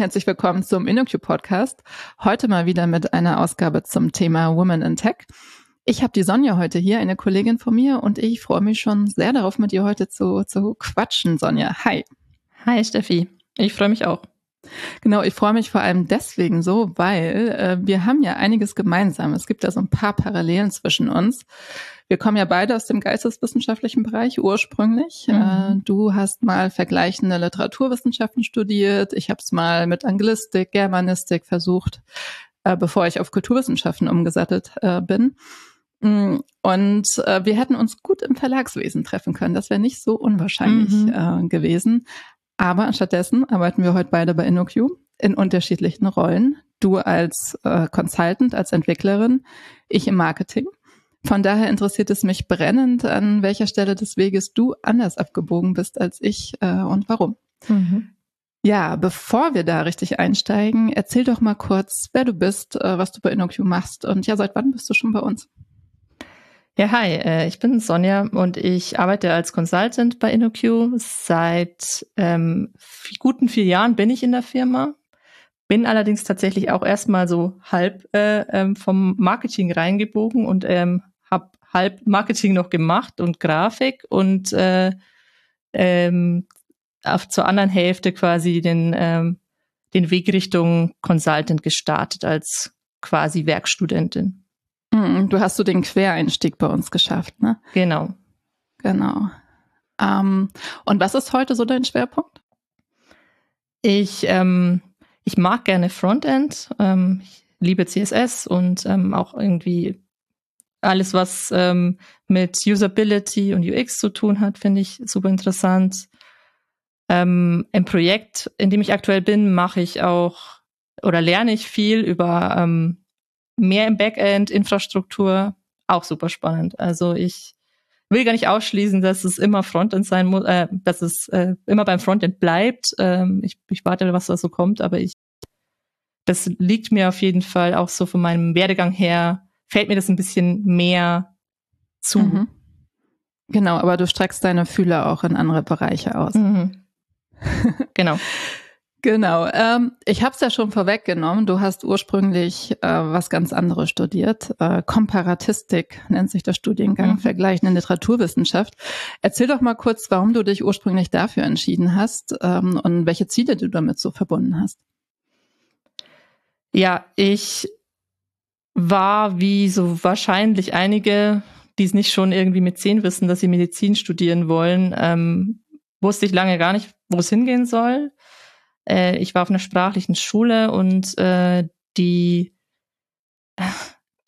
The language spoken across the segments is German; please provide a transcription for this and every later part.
Herzlich willkommen zum InnoQ Podcast. Heute mal wieder mit einer Ausgabe zum Thema Women in Tech. Ich habe die Sonja heute hier, eine Kollegin von mir, und ich freue mich schon sehr darauf, mit dir heute zu, zu quatschen, Sonja. Hi. Hi, Steffi. Ich freue mich auch. Genau, ich freue mich vor allem deswegen so, weil äh, wir haben ja einiges gemeinsam. Es gibt ja so ein paar Parallelen zwischen uns. Wir kommen ja beide aus dem geisteswissenschaftlichen Bereich ursprünglich. Mhm. Äh, du hast mal vergleichende Literaturwissenschaften studiert. Ich habe es mal mit Anglistik, Germanistik versucht, äh, bevor ich auf Kulturwissenschaften umgesattelt äh, bin. Mm, und wir hätten uns gut im Verlagswesen treffen können. Das wäre nicht so unwahrscheinlich mhm. gewesen. Aber anstattdessen arbeiten wir heute beide bei InnoQ in unterschiedlichen Rollen. Du als äh, Consultant, als Entwicklerin, ich im Marketing. Von daher interessiert es mich brennend, an welcher Stelle des Weges du anders abgebogen bist als ich äh, und warum. Mhm. Ja, bevor wir da richtig einsteigen, erzähl doch mal kurz, wer du bist, äh, was du bei InnoQ machst und ja, seit wann bist du schon bei uns? Ja, hi, äh, ich bin Sonja und ich arbeite als Consultant bei InnoQ. Seit ähm, guten vier Jahren bin ich in der Firma, bin allerdings tatsächlich auch erstmal so halb äh, ähm, vom Marketing reingebogen und ähm, halb Marketing noch gemacht und Grafik und äh, ähm, auf, zur anderen Hälfte quasi den, ähm, den Weg Richtung Consultant gestartet als quasi Werkstudentin. Mhm, du hast so den Quereinstieg bei uns geschafft, ne? Genau. Genau. Ähm, und was ist heute so dein Schwerpunkt? Ich, ähm, ich mag gerne Frontend. Ähm, ich liebe CSS und ähm, auch irgendwie alles, was ähm, mit Usability und UX zu tun hat, finde ich super interessant. Ähm, Im Projekt, in dem ich aktuell bin, mache ich auch oder lerne ich viel über ähm, mehr im Backend, Infrastruktur, auch super spannend. Also ich will gar nicht ausschließen, dass es immer Frontend sein muss, äh, dass es äh, immer beim Frontend bleibt. Ähm, ich, ich warte, was da so kommt, aber ich, das liegt mir auf jeden Fall auch so von meinem Werdegang her, fällt mir das ein bisschen mehr zu. Mhm. Genau, aber du streckst deine Fühler auch in andere Bereiche aus. Mhm. genau. Genau. Ähm, ich habe es ja schon vorweggenommen. Du hast ursprünglich äh, was ganz anderes studiert. Äh, Komparatistik nennt sich der Studiengang, mhm. vergleichende Literaturwissenschaft. Erzähl doch mal kurz, warum du dich ursprünglich dafür entschieden hast ähm, und welche Ziele du damit so verbunden hast. Ja, ich war wie so wahrscheinlich einige, die es nicht schon irgendwie mit zehn wissen, dass sie Medizin studieren wollen, ähm, wusste ich lange gar nicht, wo es hingehen soll äh, ich war auf einer sprachlichen Schule und äh, die,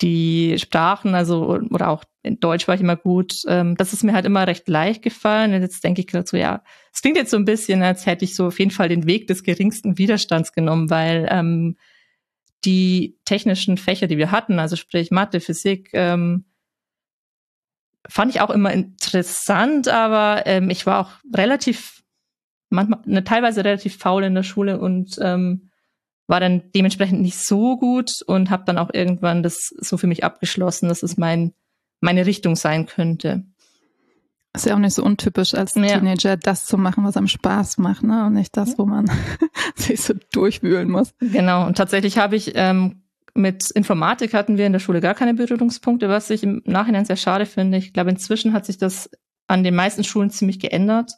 die Sprachen, also oder auch in Deutsch war ich immer gut, ähm, das ist mir halt immer recht leicht gefallen. Und jetzt denke ich gerade so, ja, es klingt jetzt so ein bisschen, als hätte ich so auf jeden Fall den Weg des geringsten Widerstands genommen, weil ähm, die technischen Fächer, die wir hatten, also sprich Mathe, Physik, ähm, fand ich auch immer interessant, aber ähm, ich war auch relativ manchmal eine, teilweise relativ faul in der Schule und ähm, war dann dementsprechend nicht so gut und habe dann auch irgendwann das so für mich abgeschlossen, dass es mein meine Richtung sein könnte. Ist ja auch nicht so untypisch als ja. Teenager, das zu machen, was einem Spaß macht, ne? Und nicht das, wo man sich so durchwühlen muss. Genau. Und tatsächlich habe ich ähm, mit Informatik hatten wir in der Schule gar keine Berührungspunkte, was ich im Nachhinein sehr schade finde. Ich glaube, inzwischen hat sich das an den meisten Schulen ziemlich geändert.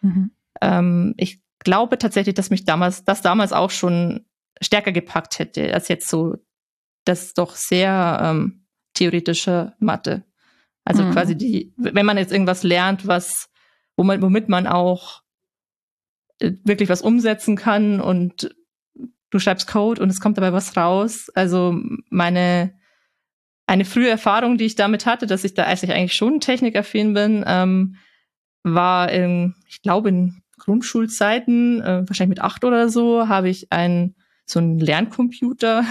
Mhm. Ähm, ich glaube tatsächlich, dass mich damals, das damals auch schon stärker gepackt hätte, als jetzt so das doch sehr ähm, theoretische Mathe. Also mhm. quasi die, wenn man jetzt irgendwas lernt, was, womit man auch äh, wirklich was umsetzen kann und du schreibst Code und es kommt dabei was raus. Also meine eine frühe Erfahrung, die ich damit hatte, dass ich da eigentlich schon technikaffin bin, ähm, war in, ich glaube in Grundschulzeiten, äh, wahrscheinlich mit acht oder so, habe ich einen so einen Lerncomputer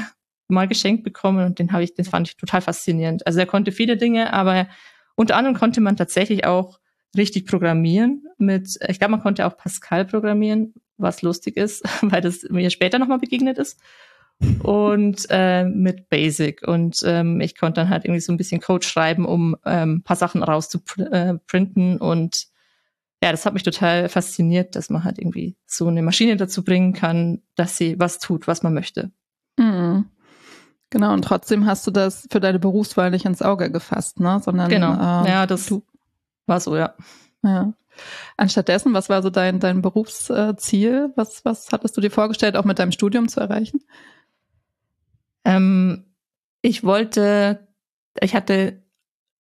mal geschenkt bekommen und den habe ich, den fand ich total faszinierend. Also er konnte viele Dinge, aber unter anderem konnte man tatsächlich auch richtig programmieren mit, ich glaube, man konnte auch Pascal programmieren, was lustig ist, weil das mir später nochmal begegnet ist. Und äh, mit Basic. Und ähm, ich konnte dann halt irgendwie so ein bisschen Code schreiben, um ähm, paar Sachen rauszuprinten und ja, das hat mich total fasziniert, dass man halt irgendwie so eine Maschine dazu bringen kann, dass sie was tut, was man möchte. Mhm. Genau, und trotzdem hast du das für deine Berufswahl nicht ins Auge gefasst, ne? Sondern genau. Ähm, ja, das du, war so, ja. Ja. Anstattdessen, was war so dein, dein Berufsziel? Was, was hattest du dir vorgestellt, auch mit deinem Studium zu erreichen? Ähm, ich wollte, ich hatte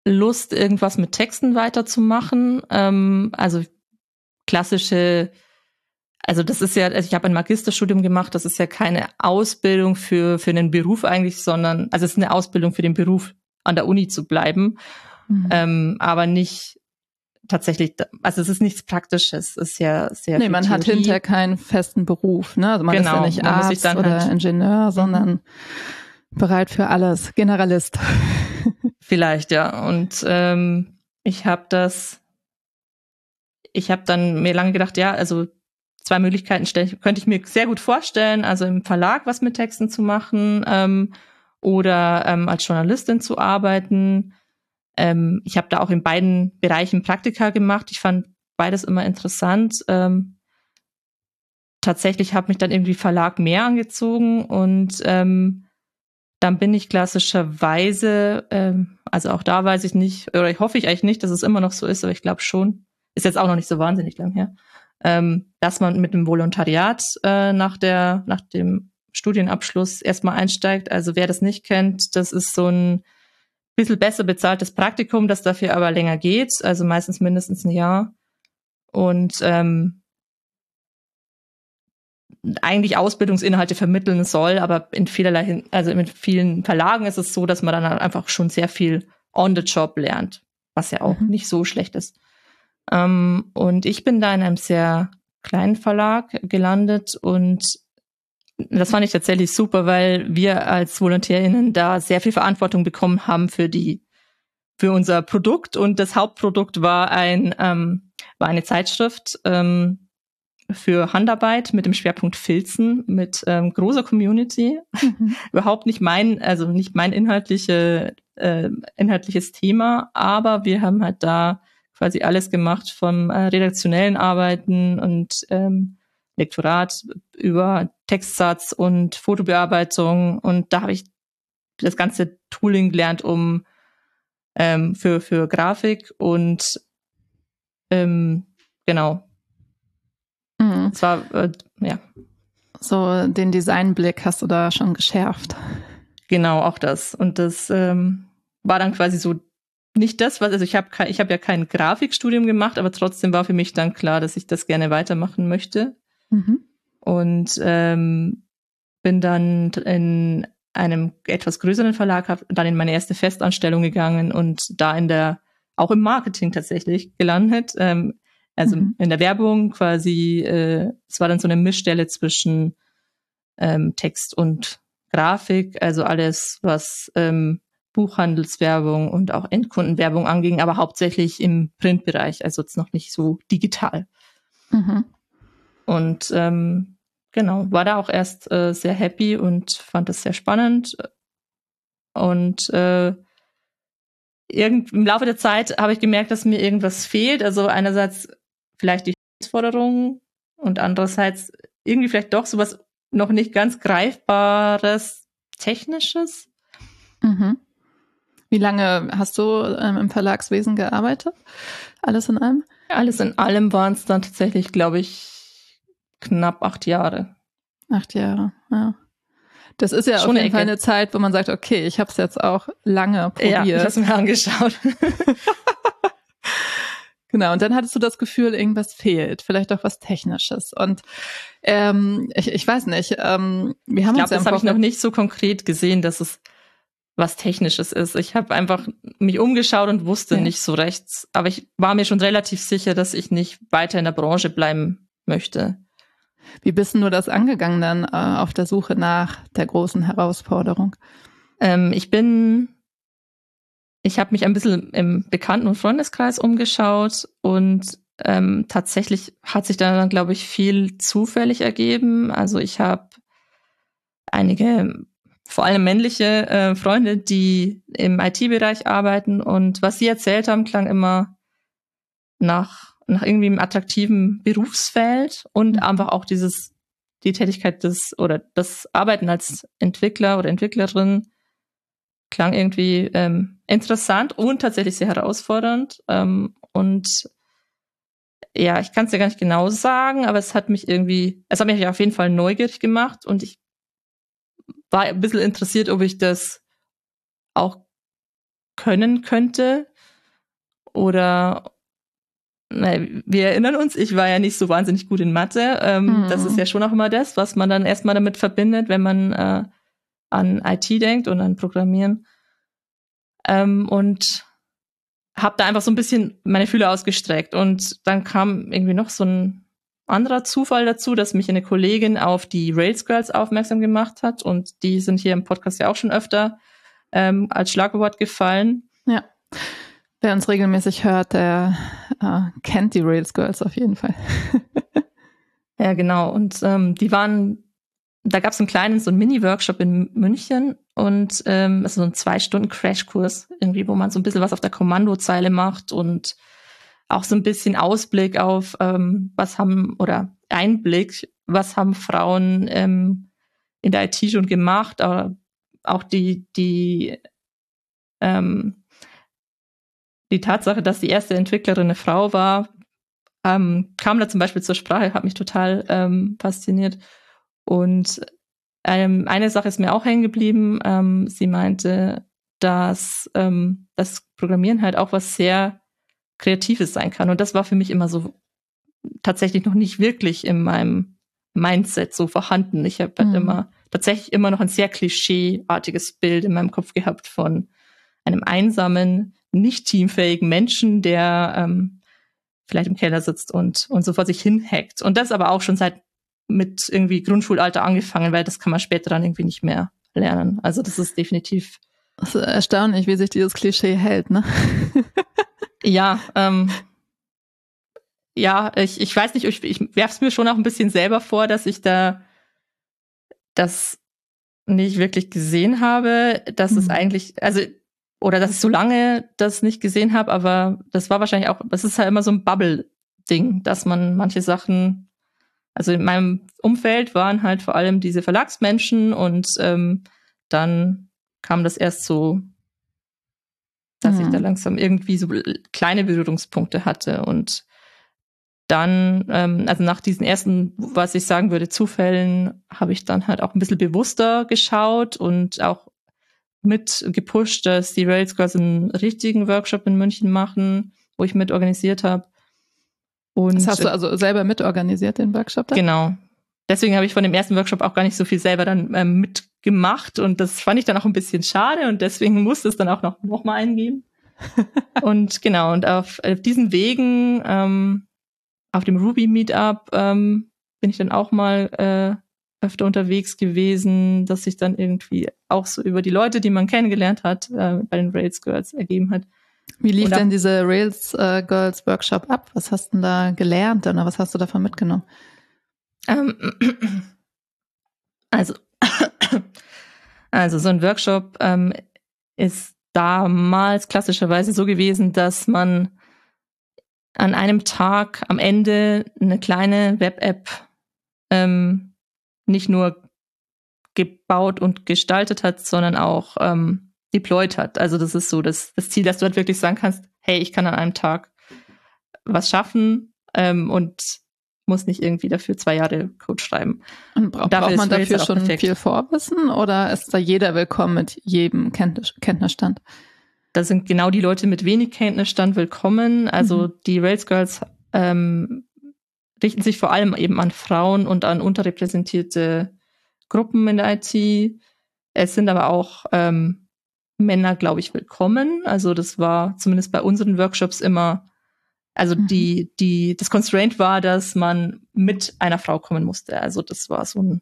Lust, irgendwas mit Texten weiterzumachen. Ähm, also klassische, also das ist ja, also ich habe ein Magisterstudium gemacht, das ist ja keine Ausbildung für, für einen Beruf eigentlich, sondern, also es ist eine Ausbildung für den Beruf, an der Uni zu bleiben, mhm. ähm, aber nicht tatsächlich, also es ist nichts Praktisches, es ist ja sehr Nee, man Theorie. hat hinterher keinen festen Beruf, ne? Also man genau, ist ja genau, nicht Arzt oder halt Ingenieur, mhm. sondern bereit für alles, Generalist. Vielleicht, ja. Und ähm, ich habe das, ich habe dann mir lange gedacht, ja, also zwei Möglichkeiten könnte ich mir sehr gut vorstellen, also im Verlag was mit Texten zu machen ähm, oder ähm, als Journalistin zu arbeiten. Ähm, ich habe da auch in beiden Bereichen Praktika gemacht. Ich fand beides immer interessant. Ähm, tatsächlich hat mich dann irgendwie Verlag mehr angezogen und ähm, dann bin ich klassischerweise, ähm, also auch da weiß ich nicht, oder ich hoffe ich eigentlich nicht, dass es immer noch so ist, aber ich glaube schon, ist jetzt auch noch nicht so wahnsinnig lang her, ähm, dass man mit dem Volontariat äh, nach der, nach dem Studienabschluss erstmal einsteigt. Also wer das nicht kennt, das ist so ein bisschen besser bezahltes Praktikum, das dafür aber länger geht, also meistens mindestens ein Jahr. Und ähm, eigentlich Ausbildungsinhalte vermitteln soll, aber in vielerlei, also in vielen Verlagen ist es so, dass man dann halt einfach schon sehr viel on the job lernt, was ja auch mhm. nicht so schlecht ist. Ähm, und ich bin da in einem sehr kleinen Verlag gelandet und das fand ich tatsächlich super, weil wir als VolontärInnen da sehr viel Verantwortung bekommen haben für die, für unser Produkt und das Hauptprodukt war ein, ähm, war eine Zeitschrift, ähm, für Handarbeit mit dem Schwerpunkt Filzen mit ähm, großer Community. Mhm. Überhaupt nicht mein, also nicht mein inhaltliche, äh, inhaltliches Thema, aber wir haben halt da quasi alles gemacht vom äh, redaktionellen Arbeiten und ähm, Lektorat über Textsatz und Fotobearbeitung und da habe ich das ganze Tooling gelernt, um ähm, für für Grafik und ähm, genau Mhm. War, äh, ja. So den Designblick hast du da schon geschärft. Genau, auch das. Und das ähm, war dann quasi so nicht das, was, also ich habe ich hab ja kein Grafikstudium gemacht, aber trotzdem war für mich dann klar, dass ich das gerne weitermachen möchte. Mhm. Und ähm, bin dann in einem etwas größeren Verlag, habe dann in meine erste Festanstellung gegangen und da in der, auch im Marketing tatsächlich gelandet. Ähm, also mhm. in der Werbung quasi, äh, es war dann so eine Mischstelle zwischen ähm, Text und Grafik, also alles, was ähm, Buchhandelswerbung und auch Endkundenwerbung anging, aber hauptsächlich im Printbereich, also jetzt noch nicht so digital. Mhm. Und ähm, genau, war da auch erst äh, sehr happy und fand das sehr spannend. Und äh, irgend, im Laufe der Zeit habe ich gemerkt, dass mir irgendwas fehlt. Also einerseits vielleicht die Herausforderungen und andererseits irgendwie vielleicht doch sowas noch nicht ganz greifbares Technisches. Mhm. Wie lange hast du ähm, im Verlagswesen gearbeitet? Alles in allem? Alles in allem waren es dann tatsächlich, glaube ich, knapp acht Jahre. Acht Jahre, ja. Das ist ja Schon auf jeden Fall eine Zeit, wo man sagt, okay, ich habe es jetzt auch lange probiert. Ja, ich habe es mir angeschaut. Genau, und dann hattest du das Gefühl, irgendwas fehlt, vielleicht auch was Technisches. Und ähm, ich, ich weiß nicht, ähm, wir haben ich glaub, uns ja das habe ich noch nicht so konkret gesehen, dass es was Technisches ist. Ich habe einfach mich umgeschaut und wusste ja. nicht so rechts. Aber ich war mir schon relativ sicher, dass ich nicht weiter in der Branche bleiben möchte. Wie bist du das angegangen dann äh, auf der Suche nach der großen Herausforderung? Ähm, ich bin ich habe mich ein bisschen im Bekannten- und Freundeskreis umgeschaut und ähm, tatsächlich hat sich dann, glaube ich, viel zufällig ergeben. Also ich habe einige, vor allem männliche äh, Freunde, die im IT-Bereich arbeiten und was sie erzählt haben, klang immer nach nach irgendwie einem attraktiven Berufsfeld und Mhm. einfach auch dieses, die Tätigkeit des oder das Arbeiten als Entwickler oder Entwicklerin klang irgendwie ähm, interessant und tatsächlich sehr herausfordernd. Ähm, und ja, ich kann es ja gar nicht genau sagen, aber es hat mich irgendwie, es hat mich auf jeden Fall neugierig gemacht und ich war ein bisschen interessiert, ob ich das auch können könnte. Oder na, wir erinnern uns, ich war ja nicht so wahnsinnig gut in Mathe. Ähm, Mhm. Das ist ja schon auch immer das, was man dann erstmal damit verbindet, wenn man äh, an IT denkt und an Programmieren. Ähm, und habe da einfach so ein bisschen meine Fühler ausgestreckt. Und dann kam irgendwie noch so ein anderer Zufall dazu, dass mich eine Kollegin auf die Rails Girls aufmerksam gemacht hat. Und die sind hier im Podcast ja auch schon öfter ähm, als Schlagwort gefallen. Ja. Wer uns regelmäßig hört, der äh, kennt die Rails Girls auf jeden Fall. Ja, genau. Und ähm, die waren, da gab es einen kleinen, so einen Mini-Workshop in München und ähm, also so ein zwei Stunden Crashkurs irgendwie, wo man so ein bisschen was auf der Kommandozeile macht und auch so ein bisschen Ausblick auf, ähm, was haben oder Einblick, was haben Frauen ähm, in der IT schon gemacht, aber auch die die ähm, die Tatsache, dass die erste Entwicklerin eine Frau war, ähm, kam da zum Beispiel zur Sprache, hat mich total ähm, fasziniert. Und ähm, eine Sache ist mir auch hängen geblieben. Ähm, sie meinte, dass ähm, das Programmieren halt auch was sehr Kreatives sein kann. Und das war für mich immer so tatsächlich noch nicht wirklich in meinem Mindset so vorhanden. Ich habe halt Mhm. immer tatsächlich immer noch ein sehr klischeeartiges Bild in meinem Kopf gehabt von einem einsamen, nicht teamfähigen Menschen, der ähm, vielleicht im Keller sitzt und, und so vor sich hin hackt. Und das aber auch schon seit mit irgendwie Grundschulalter angefangen, weil das kann man später dann irgendwie nicht mehr lernen. Also das ist definitiv, Es ist erstaunlich, wie sich dieses Klischee hält, ne? ja, ähm, ja, ich, ich weiß nicht, ich, ich werfe es mir schon auch ein bisschen selber vor, dass ich da das nicht wirklich gesehen habe, dass es Mhm. eigentlich, also oder dass ich so lange das nicht gesehen habe, aber das war wahrscheinlich auch, das ist halt immer so ein Bubble-Ding, dass man manche Sachen, also in meinem Umfeld waren halt vor allem diese Verlagsmenschen und ähm, dann kam das erst so, dass ich Mhm. da langsam irgendwie so kleine Berührungspunkte hatte und dann, ähm, also nach diesen ersten, was ich sagen würde, Zufällen, habe ich dann halt auch ein bisschen bewusster geschaut und auch mit gepusht, dass die Rails quasi einen richtigen Workshop in München machen, wo ich mit organisiert habe. Und Das hast du also selber mitorganisiert, den Workshop da? Genau. Deswegen habe ich von dem ersten Workshop auch gar nicht so viel selber dann ähm, mitgemacht und das fand ich dann auch ein bisschen schade und deswegen musste es dann auch noch, noch mal eingeben. und genau, und auf, auf diesen Wegen, ähm, auf dem Ruby Meetup, ähm, bin ich dann auch mal äh, öfter unterwegs gewesen, dass sich dann irgendwie auch so über die Leute, die man kennengelernt hat, äh, bei den Rails Girls ergeben hat. Wie lief denn diese Rails äh, Girls Workshop ab? Was hast du denn da gelernt oder was hast du davon mitgenommen? Ähm, also, also so ein Workshop ähm, ist damals klassischerweise so gewesen, dass man an einem Tag am Ende eine kleine Web-App ähm, nicht nur gebaut und gestaltet hat, sondern auch ähm, deployed hat. Also das ist so das, das Ziel, dass du halt wirklich sagen kannst, hey, ich kann an einem Tag was schaffen ähm, und muss nicht irgendwie dafür zwei Jahre Code schreiben. Und bra Dafür braucht man dafür schon perfekt. viel Vorwissen oder ist da jeder willkommen mit jedem Kenntnis Kenntnisstand? Da sind genau die Leute mit wenig Kenntnisstand willkommen. Also Mhm. die Rails Girls ähm, richten sich vor allem eben an Frauen und an unterrepräsentierte Gruppen in der IT. Es sind aber auch ähm, Männer, glaube ich, willkommen. Also das war zumindest bei unseren Workshops immer, also Mhm. die, die, das Constraint war, dass man mit einer Frau kommen musste. Also das war so ein,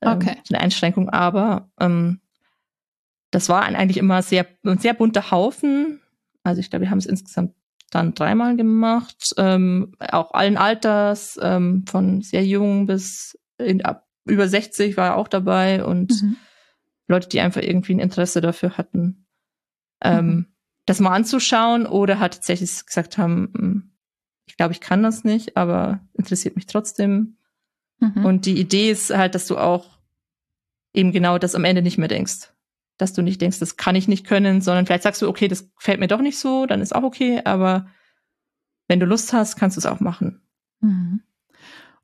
ähm, Okay. eine Einschränkung, aber ähm, das war ein, eigentlich immer sehr, ein sehr bunter Haufen. Also ich glaube, wir haben es insgesamt dann dreimal gemacht, ähm, auch allen Alters, ähm, von sehr jung bis in, ab über 60 war er auch dabei und Mhm. Leute, die einfach irgendwie ein Interesse dafür hatten, ähm, Mhm. Das mal anzuschauen oder halt tatsächlich gesagt haben, hm, ich glaube, ich kann das nicht, aber interessiert mich trotzdem. Mhm. Und die Idee ist halt, dass du auch eben genau das am Ende nicht mehr denkst. Dass du nicht denkst, das kann ich nicht können, sondern vielleicht sagst du, okay, das fällt mir doch nicht so, dann ist auch okay, aber wenn du Lust hast, kannst du es auch machen. Mhm.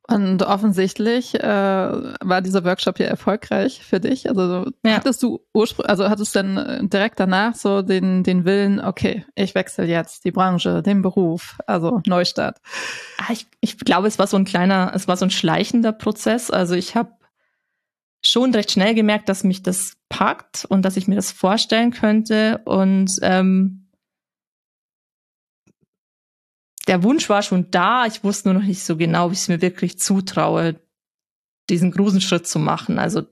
Und offensichtlich äh, war dieser Workshop hier erfolgreich für dich. Also ja. hattest du ursprünglich, also hattest du dann direkt danach so den den Willen, okay, ich wechsle jetzt die Branche, den Beruf, also Neustart. Ah, ich, ich glaube, es war so ein kleiner, es war so ein schleichender Prozess. Also ich habe schon recht schnell gemerkt, dass mich das packt und dass ich mir das vorstellen könnte und ähm, der Wunsch war schon da, ich wusste nur noch nicht so genau, wie ich es mir wirklich zutraue, diesen großen Schritt zu machen. Also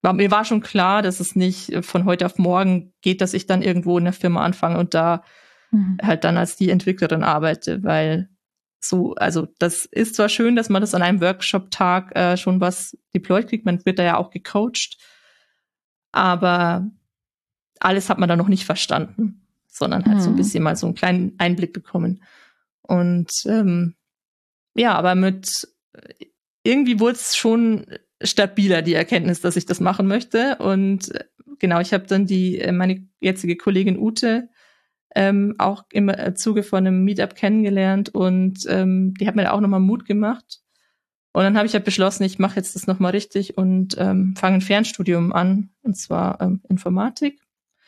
war, mir war schon klar, dass es nicht von heute auf morgen geht, dass ich dann irgendwo in der Firma anfange und da mhm. halt dann als die Entwicklerin arbeite, weil so, also das ist zwar schön, dass man das an einem Workshop-Tag äh, schon was deployed kriegt, man wird da ja auch gecoacht, aber alles hat man da noch nicht verstanden, sondern halt mhm. so ein mhm. bisschen mal so einen kleinen Einblick bekommen. Und ähm, ja, aber mit irgendwie wurde es schon stabiler, die Erkenntnis, dass ich das machen möchte. Und äh, genau, ich habe dann die, äh, meine jetzige Kollegin Ute ähm, auch im äh, Zuge von einem Meetup kennengelernt und ähm, die hat mir da auch nochmal Mut gemacht. Und dann habe ich halt beschlossen, ich mache jetzt das nochmal richtig und ähm, fange ein Fernstudium an, und zwar ähm, Informatik.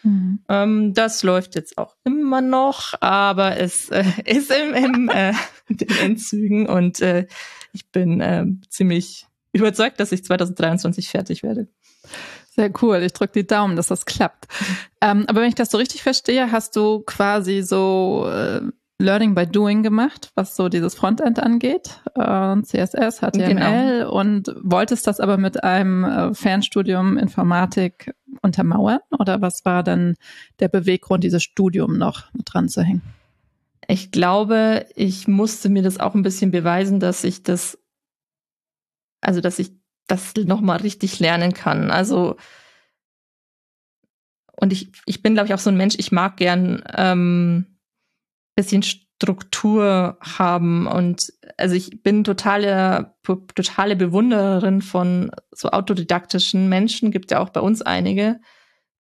Mhm. Ähm, das läuft jetzt auch immer noch, aber es äh, ist im, im äh, den Endzügen und äh, ich bin äh, ziemlich überzeugt, dass ich 2023 fertig werde. Sehr cool. Ich drücke die Daumen, dass das klappt. Ähm, aber wenn ich das so richtig verstehe, hast du quasi so äh, Learning by Doing gemacht, was so dieses Frontend angeht, äh, CSS, HTML genau. und wolltest das aber mit einem äh, Fernstudium Informatik untermauern oder was war dann der Beweggrund, dieses Studium noch mit dran zu hängen? Ich glaube, ich musste mir das auch ein bisschen beweisen, dass ich das, also dass ich das nochmal richtig lernen kann. Also und ich, ich bin, glaube ich, auch so ein Mensch, ich mag gern ähm, bisschen Struktur haben. Und also ich bin totale totale Bewundererin von so autodidaktischen Menschen. Gibt ja auch bei uns einige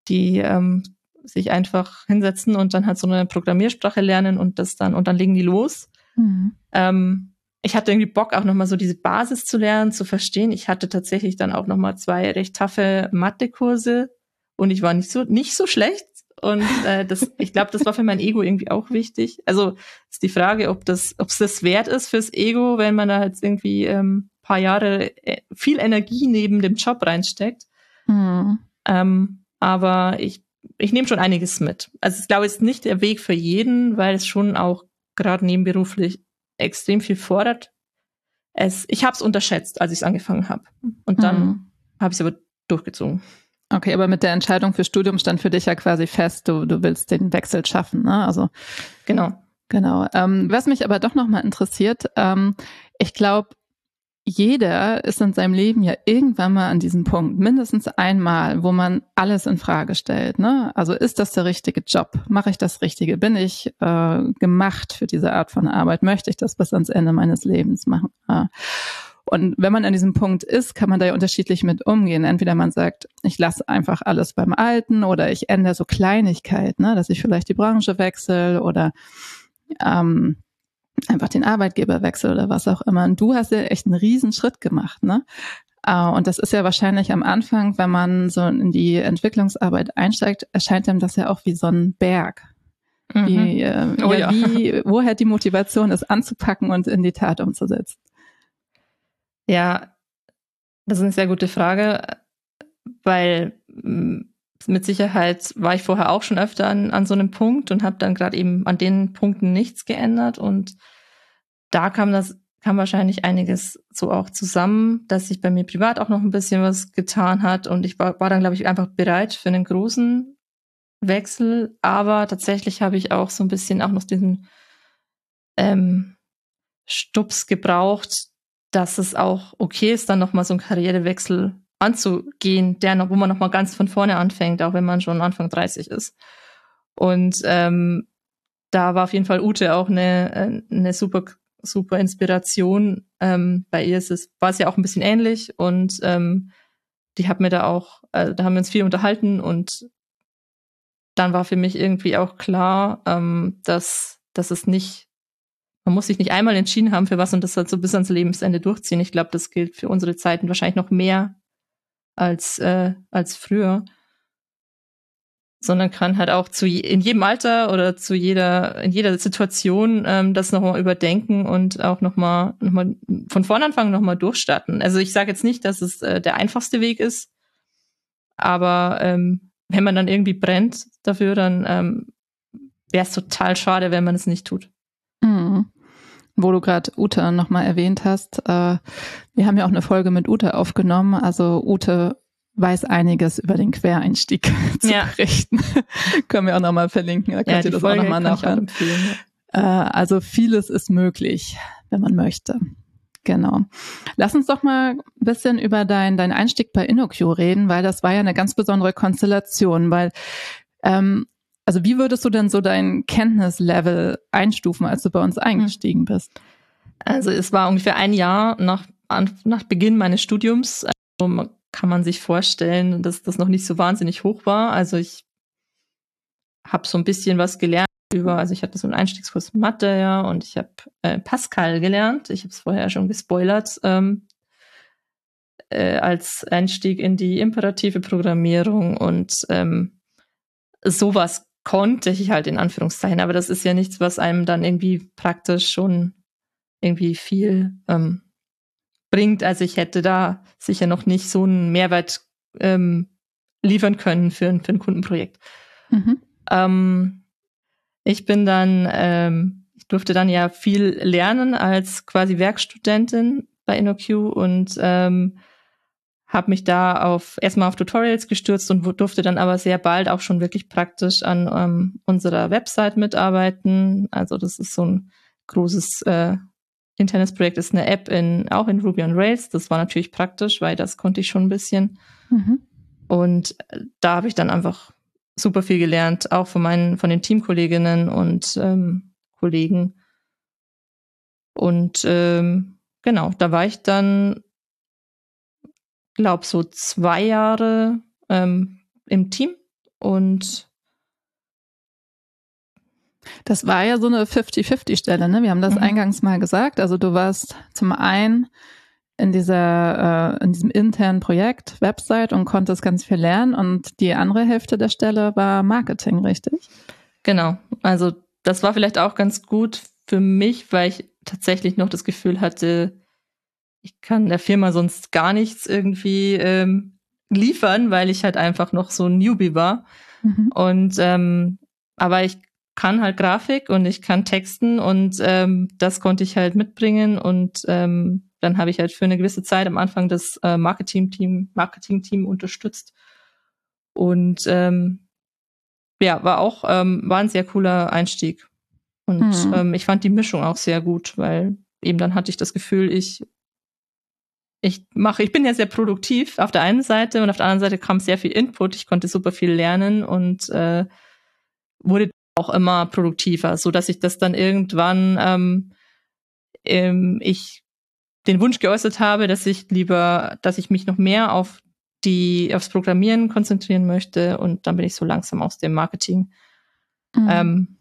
die ähm, sich einfach hinsetzen und dann halt so eine Programmiersprache lernen und das dann und dann legen die los. Mhm. ähm, ich hatte irgendwie Bock auch nochmal so diese Basis zu lernen zu verstehen. Ich hatte tatsächlich dann auch nochmal zwei recht taffe Mathe-Kurse und ich war nicht so nicht so schlecht und äh, das, ich glaube, das war für mein Ego irgendwie auch wichtig. Also ist die Frage, ob das, ob es das wert ist fürs Ego, wenn man da jetzt irgendwie ähm, paar Jahre äh, viel Energie neben dem Job reinsteckt. Mhm. Ähm, aber ich, ich nehme schon einiges mit. Also ich glaube, es ist nicht der Weg für jeden, weil es schon auch gerade nebenberuflich extrem viel fordert. Es, ich habe es unterschätzt, als ich es angefangen habe. Und dann mhm. habe ich es aber durchgezogen. Okay, aber mit der Entscheidung für Studium stand für dich ja quasi fest, du, du willst den Wechsel schaffen, ne? Also genau. Genau. Ähm, was mich aber doch nochmal interessiert, ähm, ich glaube, jeder ist in seinem Leben ja irgendwann mal an diesem Punkt, mindestens einmal, wo man alles in Frage stellt. Ne? Also ist das der richtige Job? Mache ich das Richtige? Bin ich äh, gemacht für diese Art von Arbeit? Möchte ich das bis ans Ende meines Lebens machen? Äh, und wenn man an diesem Punkt ist, kann man da ja unterschiedlich mit umgehen. Entweder man sagt, ich lasse einfach alles beim Alten oder ich ändere so Kleinigkeit, ne, dass ich vielleicht die Branche wechsle oder ähm, einfach den Arbeitgeber wechsle oder was auch immer. Und du hast ja echt einen riesen Schritt gemacht, ne? Äh, und das ist ja wahrscheinlich am Anfang, wenn man so in die Entwicklungsarbeit einsteigt, erscheint einem das ja auch wie so ein Berg. Mhm. Wie, äh, oh, ja, ja. Wie, woher die Motivation ist, anzupacken und in die Tat umzusetzen? Ja, das ist eine sehr gute Frage, weil mm, mit Sicherheit war ich vorher auch schon öfter an, an so einem Punkt und habe dann gerade eben an den Punkten nichts geändert und da kam das kam wahrscheinlich einiges so auch zusammen, dass sich bei mir privat auch noch ein bisschen was getan hat und ich war, war dann glaube ich einfach bereit für einen großen Wechsel, aber tatsächlich habe ich auch so ein bisschen auch noch diesen ähm, Stups gebraucht, dass es auch okay ist, dann nochmal so einen Karrierewechsel anzugehen, der noch, wo man nochmal ganz von vorne anfängt, auch wenn man schon Anfang 30 ist. Und ähm, da war auf jeden Fall Ute auch eine, eine super super Inspiration. Ähm, bei ihr ist es, war es ja auch ein bisschen ähnlich und ähm, die hat mir da auch, äh, da haben wir uns viel unterhalten und dann war für mich irgendwie auch klar, ähm, dass, dass es nicht, man muss sich nicht einmal entschieden haben für was und das halt so bis ans Lebensende durchziehen. Ich glaube, das gilt für unsere Zeiten wahrscheinlich noch mehr als, äh, als früher sondern kann halt auch zu in jedem Alter oder zu jeder in jeder Situation ähm, das nochmal überdenken und auch nochmal noch mal von vorn anfangen nochmal durchstarten. Also ich sage jetzt nicht, dass es äh, der einfachste Weg ist, aber ähm, wenn man dann irgendwie brennt dafür, dann ähm, wäre es total schade, wenn man es nicht tut. Wo du gerade Ute nochmal erwähnt hast, äh, wir haben ja auch eine Folge mit Ute aufgenommen. Also Ute weiß einiges über den Quereinstieg zu ja. berichten. Können wir auch nochmal verlinken, da könnt ja, ihr das Folge auch nochmal nachhören. Äh, also vieles ist möglich, wenn man möchte. Genau. Lass uns doch mal ein bisschen über deinen dein Einstieg bei InnoQ reden, weil das war ja eine ganz besondere Konstellation, weil ähm, also wie würdest du denn so dein Kenntnislevel einstufen, als du bei uns eingestiegen bist? Also es war ungefähr ein Jahr nach, nach Beginn meines Studiums. Also kann man sich vorstellen, dass das noch nicht so wahnsinnig hoch war. Also ich habe so ein bisschen was gelernt über, also ich hatte so einen Einstiegskurs Mathe, ja, und ich habe äh, Pascal gelernt. Ich habe es vorher schon gespoilert. Ähm, äh, als Einstieg in die imperative Programmierung und ähm, sowas konnte ich halt in Anführungszeichen, aber das ist ja nichts, was einem dann irgendwie praktisch schon irgendwie viel ähm, bringt. Also ich hätte da sicher noch nicht so einen Mehrwert ähm, liefern können für, ein, für ein Kundenprojekt. Mhm. Ähm, ich bin dann, ähm, ich durfte dann ja viel lernen als quasi Werkstudentin bei InnoQ und ähm, habe mich da auf erstmal auf Tutorials gestürzt und durfte dann aber sehr bald auch schon wirklich praktisch an ähm, unserer Website mitarbeiten. Also das ist so ein großes äh, internes Projekt ist eine App in, auch in Ruby on Rails. Das war natürlich praktisch, weil das konnte ich schon ein bisschen. Mhm. Und äh, da habe ich dann einfach super viel gelernt, auch von meinen, von den Teamkolleginnen und ähm, Kollegen. Und ähm, genau, da war ich dann, glaube so zwei Jahre ähm, im Team und das war ja so eine 50-50-Stelle, ne? Wir haben das mhm. eingangs mal gesagt. Also du warst zum einen in dieser, äh, in diesem internen Projekt, Website und konntest ganz viel lernen und die andere Hälfte der Stelle war Marketing, richtig? Genau. Also das war vielleicht auch ganz gut für mich, weil ich tatsächlich noch das Gefühl hatte, ich kann der Firma sonst gar nichts irgendwie ähm, liefern, weil ich halt einfach noch so ein Newbie war. Mhm. Und ähm, aber ich kann halt Grafik und ich kann Texten und ähm, das konnte ich halt mitbringen und ähm, dann habe ich halt für eine gewisse Zeit am Anfang das äh, Marketing-Team Marketing-Team unterstützt und ähm, ja war auch ähm, war ein sehr cooler Einstieg und mhm. ähm, ich fand die Mischung auch sehr gut, weil eben dann hatte ich das Gefühl, ich ich mache, ich bin ja sehr produktiv auf der einen Seite und auf der anderen Seite kam sehr viel Input. Ich konnte super viel lernen und äh, wurde auch immer produktiver, so dass ich das dann irgendwann ähm, ähm, ich den Wunsch geäußert habe, dass ich lieber, dass ich mich noch mehr auf die aufs Programmieren konzentrieren möchte und dann bin ich so langsam aus dem Marketing mhm. ähm,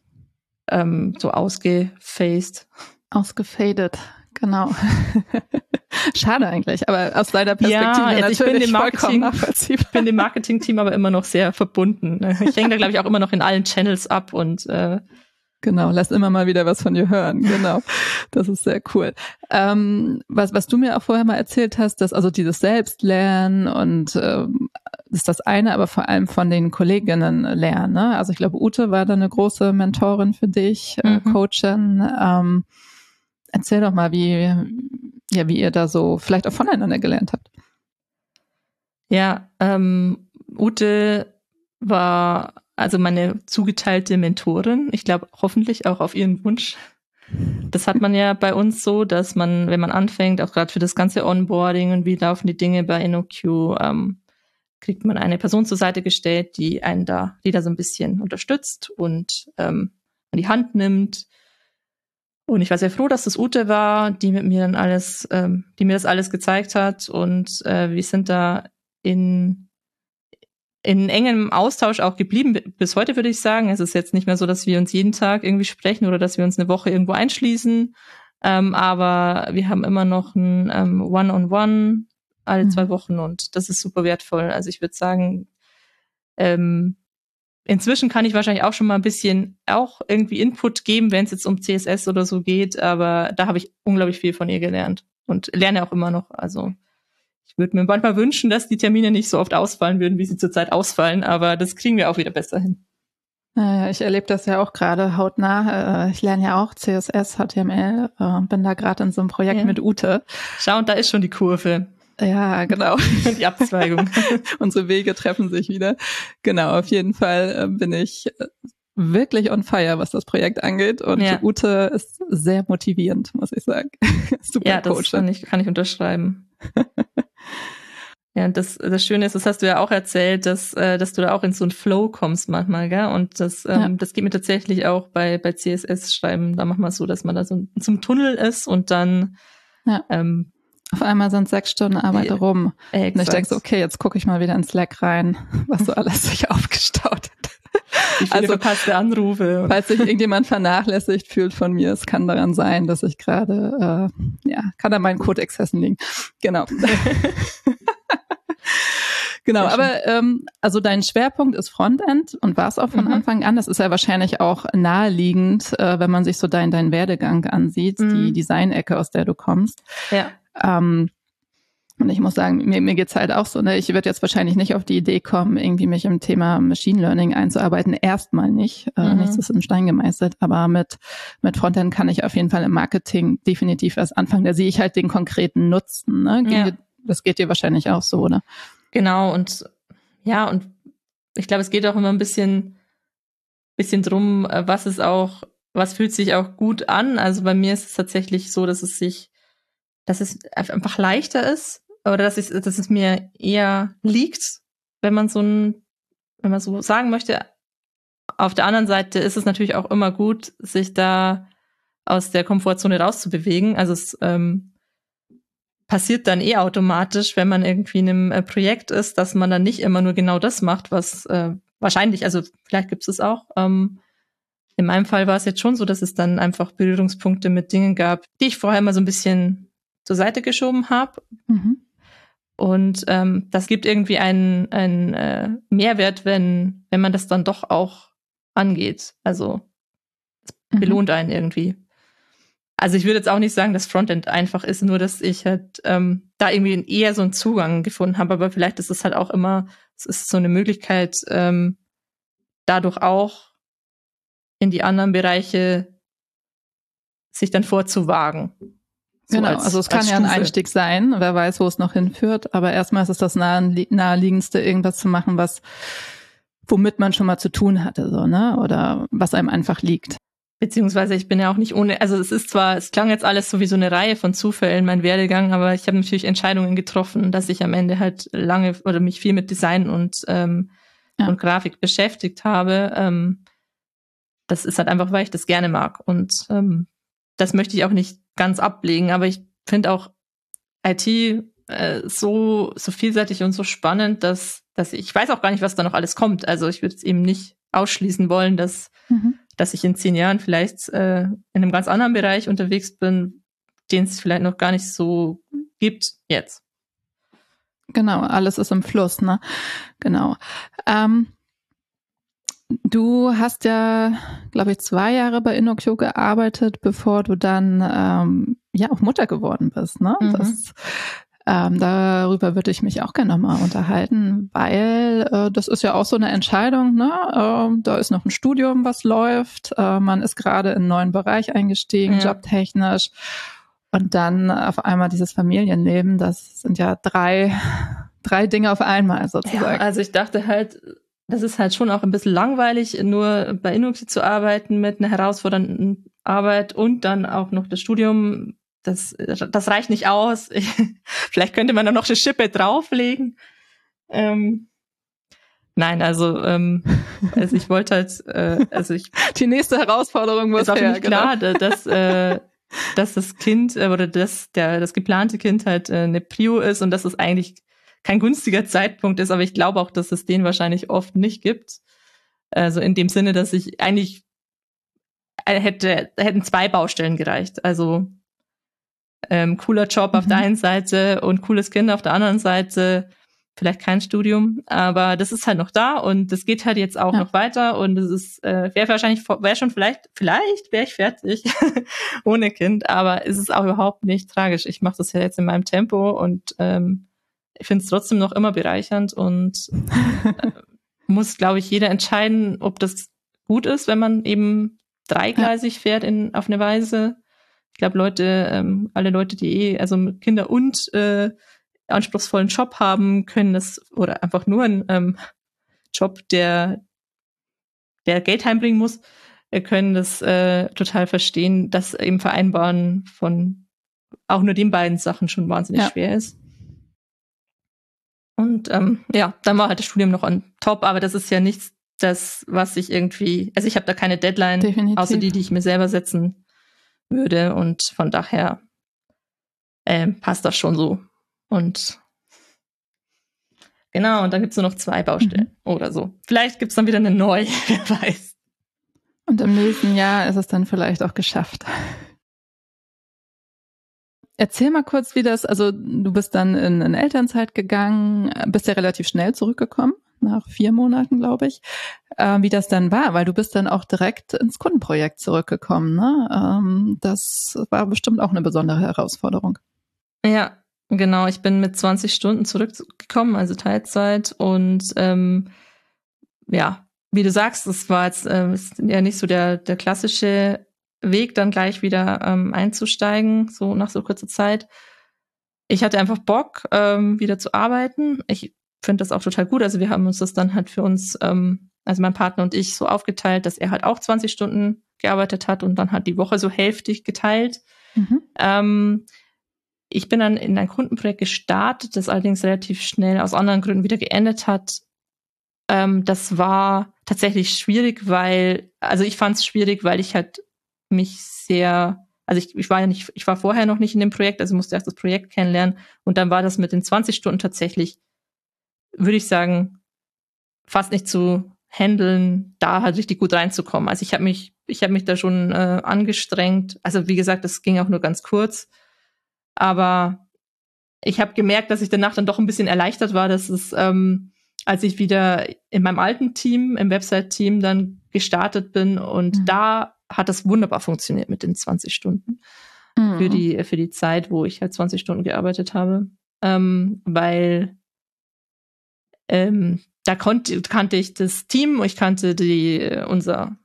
ähm, so ausgefaced. Ausgefadet, genau. Schade eigentlich, aber aus deiner Perspektive ja, also ich bin dem Marketing, Ich bin dem Marketing-Team aber immer noch sehr verbunden. Ich hänge da, glaube ich, auch immer noch in allen Channels ab und äh, Genau, lass immer mal wieder was von dir hören. Genau, das ist sehr cool. Ähm, was, was du mir auch vorher mal erzählt hast, dass also dieses Selbstlernen und ähm, ist das eine, aber vor allem von den Kolleginnen lernen. Ne? Also ich glaube, Ute war da eine große Mentorin für dich, äh, mhm. Coachin. Ähm, erzähl doch mal, wie, ja, wie ihr da so vielleicht auch voneinander gelernt habt. Ja, ähm, Ute war also meine zugeteilte Mentorin. Ich glaube, hoffentlich auch auf ihren Wunsch. Das hat man ja bei uns so, dass man, wenn man anfängt, auch gerade für das ganze Onboarding und wie laufen die Dinge bei InnoQ, ähm, kriegt man eine Person zur Seite gestellt, die einen da, die da so ein bisschen unterstützt und ähm, an die Hand nimmt, Und ich war sehr froh, dass das Ute war, die mit mir dann alles, ähm, die mir das alles gezeigt hat. Und äh, wir sind da in in engem Austausch auch geblieben bis heute, würde ich sagen. Es ist jetzt nicht mehr so, dass wir uns jeden Tag irgendwie sprechen oder dass wir uns eine Woche irgendwo einschließen. Ähm, aber wir haben immer noch ein ähm, One-on-One -on -One alle mhm. zwei Wochen und das ist super wertvoll. Also ich würde sagen, ähm, inzwischen kann ich wahrscheinlich auch schon mal ein bisschen auch irgendwie Input geben, wenn es jetzt um CSS oder so geht, aber da habe ich unglaublich viel von ihr gelernt und lerne auch immer noch. Also ich würde mir manchmal wünschen, dass die Termine nicht so oft ausfallen würden, wie sie zurzeit ausfallen, aber das kriegen wir auch wieder besser hin. Naja, ich erlebe das ja auch gerade hautnah. Äh, ich lerne ja auch CSS, HTML, äh, bin da gerade in so einem Projekt ja. mit Ute. Schau, und da ist schon die Kurve. Ja, genau. Die Abzweigung. Unsere Wege treffen sich wieder. Genau, auf jeden Fall äh, bin ich wirklich on fire, was das Projekt angeht. Und ja. Ute ist sehr motivierend, muss ich sagen. Super ja, das kann ich, kann ich unterschreiben. Ja, das, das Schöne ist, das hast du ja auch erzählt, dass, äh, dass du da auch in so einen Flow kommst manchmal, gell? Und das, ähm, ja. das geht mir tatsächlich auch bei, bei CSS-Schreiben. Da machen wir es so, dass man da so zum Tunnel ist und dann ja. ähm, auf einmal sind sechs Stunden Arbeit rum. Exakt. Und ich denke so, okay, jetzt gucke ich mal wieder in Slack rein, was so alles sich aufgestaut hat. Wie also verpasste Anrufe. Falls sich irgendjemand vernachlässigt fühlt von mir, es kann daran sein, dass ich gerade, äh, ja, kann an meinen Code-Exzessen liegen. Genau. Genau, aber ähm, also dein Schwerpunkt ist Frontend und war es auch von mhm. Anfang an. Das ist ja wahrscheinlich auch naheliegend, äh, wenn man sich so deinen dein Werdegang ansieht, mhm. die Design-Ecke, aus der du kommst. Ja. Ähm, und ich muss sagen, mir, mir geht's halt auch so, ne? Ich würde jetzt wahrscheinlich nicht auf die Idee kommen, irgendwie mich im Thema Machine Learning einzuarbeiten. Erstmal nicht. Äh, mhm. Nichts ist in Stein gemeißelt. Aber mit, mit Frontend kann ich auf jeden Fall im Marketing definitiv erst anfangen. Da sehe ich halt den konkreten Nutzen. Ne? Ja. Das geht dir wahrscheinlich auch so, oder? Genau, und ja, und ich glaube, es geht auch immer ein bisschen, bisschen drum, äh, was ist auch, was fühlt sich auch gut an. Also bei mir ist es tatsächlich so, dass es sich, dass es einfach leichter ist oder dass es, dass es mir eher liegt, wenn man so ein, wenn man so sagen möchte. Auf der anderen Seite ist es natürlich auch immer gut, sich da aus der Komfortzone rauszubewegen. Also es ähm, passiert dann eh automatisch, wenn man irgendwie in einem äh, Projekt ist, dass man dann nicht immer nur genau das macht, was äh, wahrscheinlich, also vielleicht gibt es auch. Ähm, in meinem Fall war es jetzt schon so, dass es dann einfach Berührungspunkte mit Dingen gab, die ich vorher mal so ein bisschen zur Seite geschoben habe. Mhm. Und ähm, das gibt irgendwie einen, einen äh, Mehrwert, wenn, wenn man das dann doch auch angeht. Also mhm. belohnt einen irgendwie. Also ich würde jetzt auch nicht sagen, dass Frontend einfach ist, nur dass ich halt ähm, da irgendwie eher so einen Zugang gefunden habe. Aber vielleicht ist es halt auch immer, es ist so eine Möglichkeit, ähm, dadurch auch in die anderen Bereiche sich dann vorzuwagen. So genau, als, also es kann ja ein Einstieg sein, wer weiß, wo es noch hinführt, aber erstmal ist es das naheliegendste, irgendwas zu machen, was womit man schon mal zu tun hatte, so, ne? Oder was einem einfach liegt. Beziehungsweise ich bin ja auch nicht ohne, also es ist zwar, es klang jetzt alles so wie so eine Reihe von Zufällen, mein Werdegang, aber ich habe natürlich Entscheidungen getroffen, dass ich am Ende halt lange oder mich viel mit Design und, ähm, ja. und Grafik beschäftigt habe. Ähm, das ist halt einfach, weil ich das gerne mag. Und ähm, das möchte ich auch nicht ganz ablegen, aber ich finde auch IT äh, so, so vielseitig und so spannend, dass, dass ich, ich weiß auch gar nicht, was da noch alles kommt. Also ich würde es eben nicht ausschließen wollen, dass mhm dass ich in zehn Jahren vielleicht äh, in einem ganz anderen Bereich unterwegs bin, den es vielleicht noch gar nicht so gibt jetzt. Genau, alles ist im Fluss, ne? Genau. Ähm, du hast ja, glaube ich, zwei Jahre bei Inokyo gearbeitet, bevor du dann ähm, ja auch Mutter geworden bist, ne? Mhm. Das ähm, darüber würde ich mich auch gerne nochmal unterhalten, weil äh, das ist ja auch so eine Entscheidung. Ne? Äh, da ist noch ein Studium, was läuft. Äh, man ist gerade in einen neuen Bereich eingestiegen, ja. jobtechnisch. Und dann auf einmal dieses Familienleben, das sind ja drei, drei Dinge auf einmal sozusagen. Ja, also ich dachte halt, das ist halt schon auch ein bisschen langweilig, nur bei Inuxi zu arbeiten mit einer herausfordernden Arbeit und dann auch noch das Studium das, das reicht nicht aus. Vielleicht könnte man da noch eine Schippe drauflegen. Ähm, Nein, also, ähm, also ich wollte halt, äh, also ich. Die nächste Herausforderung muss ist auch her, nicht genau. klar, dass, äh, dass das Kind äh, oder das, der, das geplante Kind halt äh, eine Prio ist und dass es eigentlich kein günstiger Zeitpunkt ist, aber ich glaube auch, dass es den wahrscheinlich oft nicht gibt. Also in dem Sinne, dass ich eigentlich äh, hätte, hätten zwei Baustellen gereicht. Also ähm, cooler Job mhm. auf der mhm. einen Seite und cooles Kind auf der anderen Seite. Vielleicht kein Studium, aber das ist halt noch da und das geht halt jetzt auch ja. noch weiter und es ist äh, wäre wahrscheinlich wäre schon vielleicht vielleicht wäre ich fertig ohne Kind, aber es ist auch überhaupt nicht tragisch. Ich mache das ja jetzt in meinem Tempo und ähm, ich finde es trotzdem noch immer bereichernd und äh, muss, glaube ich, jeder entscheiden, ob das gut ist, wenn man eben dreigleisig fährt in, auf eine Weise. Ich glaube, Leute, ähm, alle Leute, die eh, also Kinder und äh, anspruchsvollen Job haben, können das, oder einfach nur einen ähm, Job, der, der Geld heimbringen muss, äh, können das äh, total verstehen, dass eben Vereinbaren von auch nur den beiden Sachen schon wahnsinnig ja. schwer ist. Und ähm, ja, dann war halt das Studium noch on top, aber das ist ja nichts, das, was ich irgendwie, also ich habe da keine Deadline, Definitiv. außer die, die ich mir selber setzen würde. Und von daher äh, passt das schon so. Und genau, und dann gibt's nur noch zwei Baustellen mhm. oder so. Vielleicht gibt's dann wieder eine neue, wer weiß. Und im nächsten Jahr ist es dann vielleicht auch geschafft. Erzähl mal kurz, wie das, also du bist dann in, in Elternzeit gegangen, bist ja relativ schnell zurückgekommen, nach vier Monaten, glaube ich, äh, wie das dann war, weil du bist dann auch direkt ins Kundenprojekt zurückgekommen. Ne? Ähm, das war bestimmt auch eine besondere Herausforderung. Ja, genau. Ich bin mit 20 Stunden zurückgekommen, also Teilzeit und ähm, ja, wie du sagst, es war jetzt äh, ja nicht so der, der klassische Weg, dann gleich wieder ähm, einzusteigen, so nach so kurzer Zeit. Ich hatte einfach Bock, ähm, wieder zu arbeiten. Ich finde das auch total gut. Also wir haben uns das dann halt für uns, ähm, also mein Partner und ich, so aufgeteilt, dass er halt auch 20 Stunden gearbeitet hat und dann hat die Woche so hälftig geteilt. Mhm. Ähm, ich bin dann in ein Kundenprojekt gestartet, das allerdings relativ schnell aus anderen Gründen wieder geendet hat. Ähm, das war tatsächlich schwierig, weil, also ich fand es schwierig, weil ich halt mich sehr, also ich, ich war ja nicht, ich war vorher noch nicht in dem Projekt, also musste erst das Projekt kennenlernen und dann war das mit den 20 Stunden tatsächlich, würde ich sagen, fast nicht zu handeln, da halt richtig gut reinzukommen. Also ich habe mich, ich habe mich da schon äh, angestrengt. Also wie gesagt, das ging auch nur ganz kurz, aber ich habe gemerkt, dass ich danach dann doch ein bisschen erleichtert war, dass es, ähm, als ich wieder in meinem alten Team, im Website-Team dann gestartet bin und mhm. da hat das wunderbar funktioniert mit den 20 Stunden mhm. für die für die Zeit, wo ich halt 20 Stunden gearbeitet habe, ähm, weil ähm, da konnte, kannte ich das Team, ich kannte die unser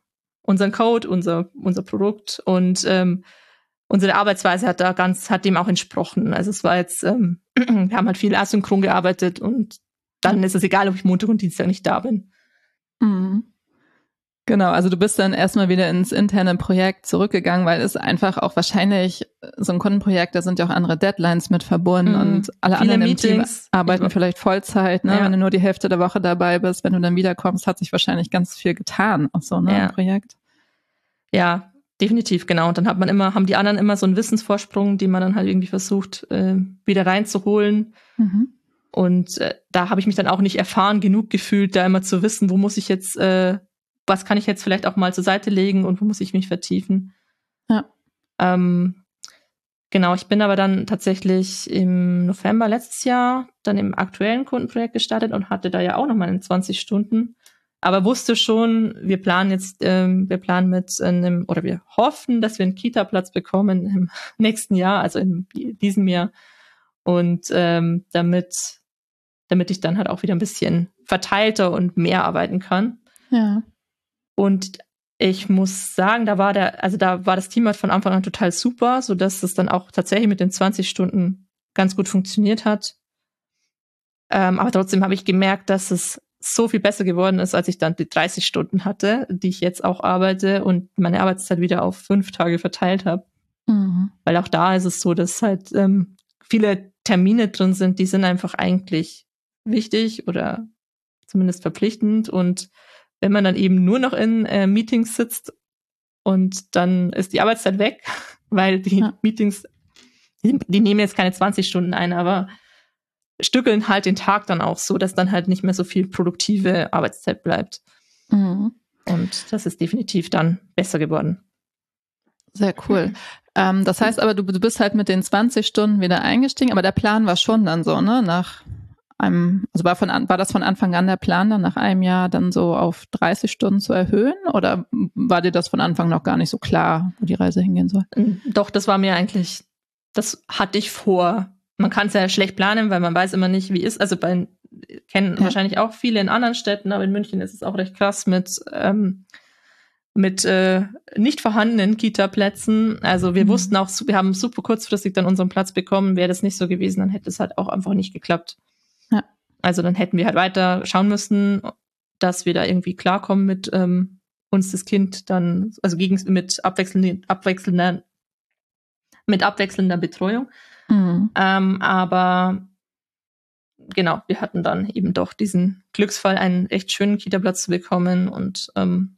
unseren Code, unser unser Produkt und ähm, unsere Arbeitsweise hat da ganz hat dem auch entsprochen. Also es war jetzt ähm, wir haben halt viel asynchron gearbeitet und dann ist es egal, ob ich Montag und Dienstag nicht da bin. Mhm. Genau, also du bist dann erstmal wieder ins interne Projekt zurückgegangen, weil es einfach auch wahrscheinlich so ein Kundenprojekt, da sind ja auch andere Deadlines mit verbunden mhm. und alle Viele anderen Meetings. im Team arbeiten vielleicht Vollzeit, ne? Ja. Wenn du nur die Hälfte der Woche dabei bist, wenn du dann wiederkommst, hat sich wahrscheinlich ganz viel getan auf so einem ja. Projekt. Ja, definitiv, genau. Und dann hat man immer, haben die anderen immer so einen Wissensvorsprung, den man dann halt irgendwie versucht, äh, wieder reinzuholen. Mhm. Und äh, da habe ich mich dann auch nicht erfahren genug gefühlt, da immer zu wissen, wo muss ich jetzt äh, was kann ich jetzt vielleicht auch mal zur Seite legen und wo muss ich mich vertiefen. Ja. Ähm, genau, ich bin aber dann tatsächlich im November letztes Jahr dann im aktuellen Kundenprojekt gestartet und hatte da ja auch noch mal 20 Stunden. Aber wusste schon, wir planen jetzt, ähm, wir planen mit einem, oder wir hoffen, dass wir einen Kita-Platz bekommen im nächsten Jahr, also in diesem Jahr. Und ähm, damit, damit ich dann halt auch wieder ein bisschen verteilter und mehr arbeiten kann. Ja. Und ich muss sagen, da war der, also da war das Team halt von Anfang an total super, so dass es dann auch tatsächlich mit den 20 Stunden ganz gut funktioniert hat. Ähm, aber trotzdem habe ich gemerkt, dass es so viel besser geworden ist, als ich dann die 30 Stunden hatte, die ich jetzt auch arbeite und meine Arbeitszeit wieder auf fünf Tage verteilt habe. Mhm. Weil auch da ist es so, dass halt ähm, viele Termine drin sind, die sind einfach eigentlich wichtig oder zumindest verpflichtend. Und wenn man dann eben nur noch in äh, Meetings sitzt und dann ist die Arbeitszeit weg, weil die ja. Meetings, die, die, nehmen jetzt keine 20 Stunden ein, aber stückeln halt den Tag dann auch so, dass dann halt nicht mehr so viel produktive Arbeitszeit bleibt. Mhm. Und das ist definitiv dann besser geworden. Sehr cool. Ähm, das heißt aber, du, du bist halt mit den 20 Stunden wieder eingestiegen, aber der Plan war schon dann so, ne? Nach einem, also war, von, war das von Anfang an der Plan, dann nach einem Jahr dann so auf 30 Stunden zu erhöhen? Oder war dir das von Anfang noch gar nicht so klar, wo die Reise hingehen soll? Mm, doch, das war mir eigentlich, das hatte ich vor. Man kann es ja schlecht planen, weil man weiß immer nicht, wie ist. Also bei kennen ja. wahrscheinlich auch viele in anderen Städten, aber in München ist es auch recht krass mit ähm, mit äh, nicht vorhandenen Kita-Plätzen. Also wir mhm. wussten auch, wir haben super kurzfristig dann unseren Platz bekommen. Wäre das nicht so gewesen, dann hätte es halt auch einfach nicht geklappt. Also dann hätten wir halt weiter schauen müssen, dass wir da irgendwie klarkommen mit ähm, uns das Kind dann, also gegen mit abwechselnden, abwechselnder, mit abwechselnder Betreuung. Mhm. Ähm, aber genau, wir hatten dann eben doch diesen Glücksfall, einen echt schönen Kita-Platz zu bekommen und ähm,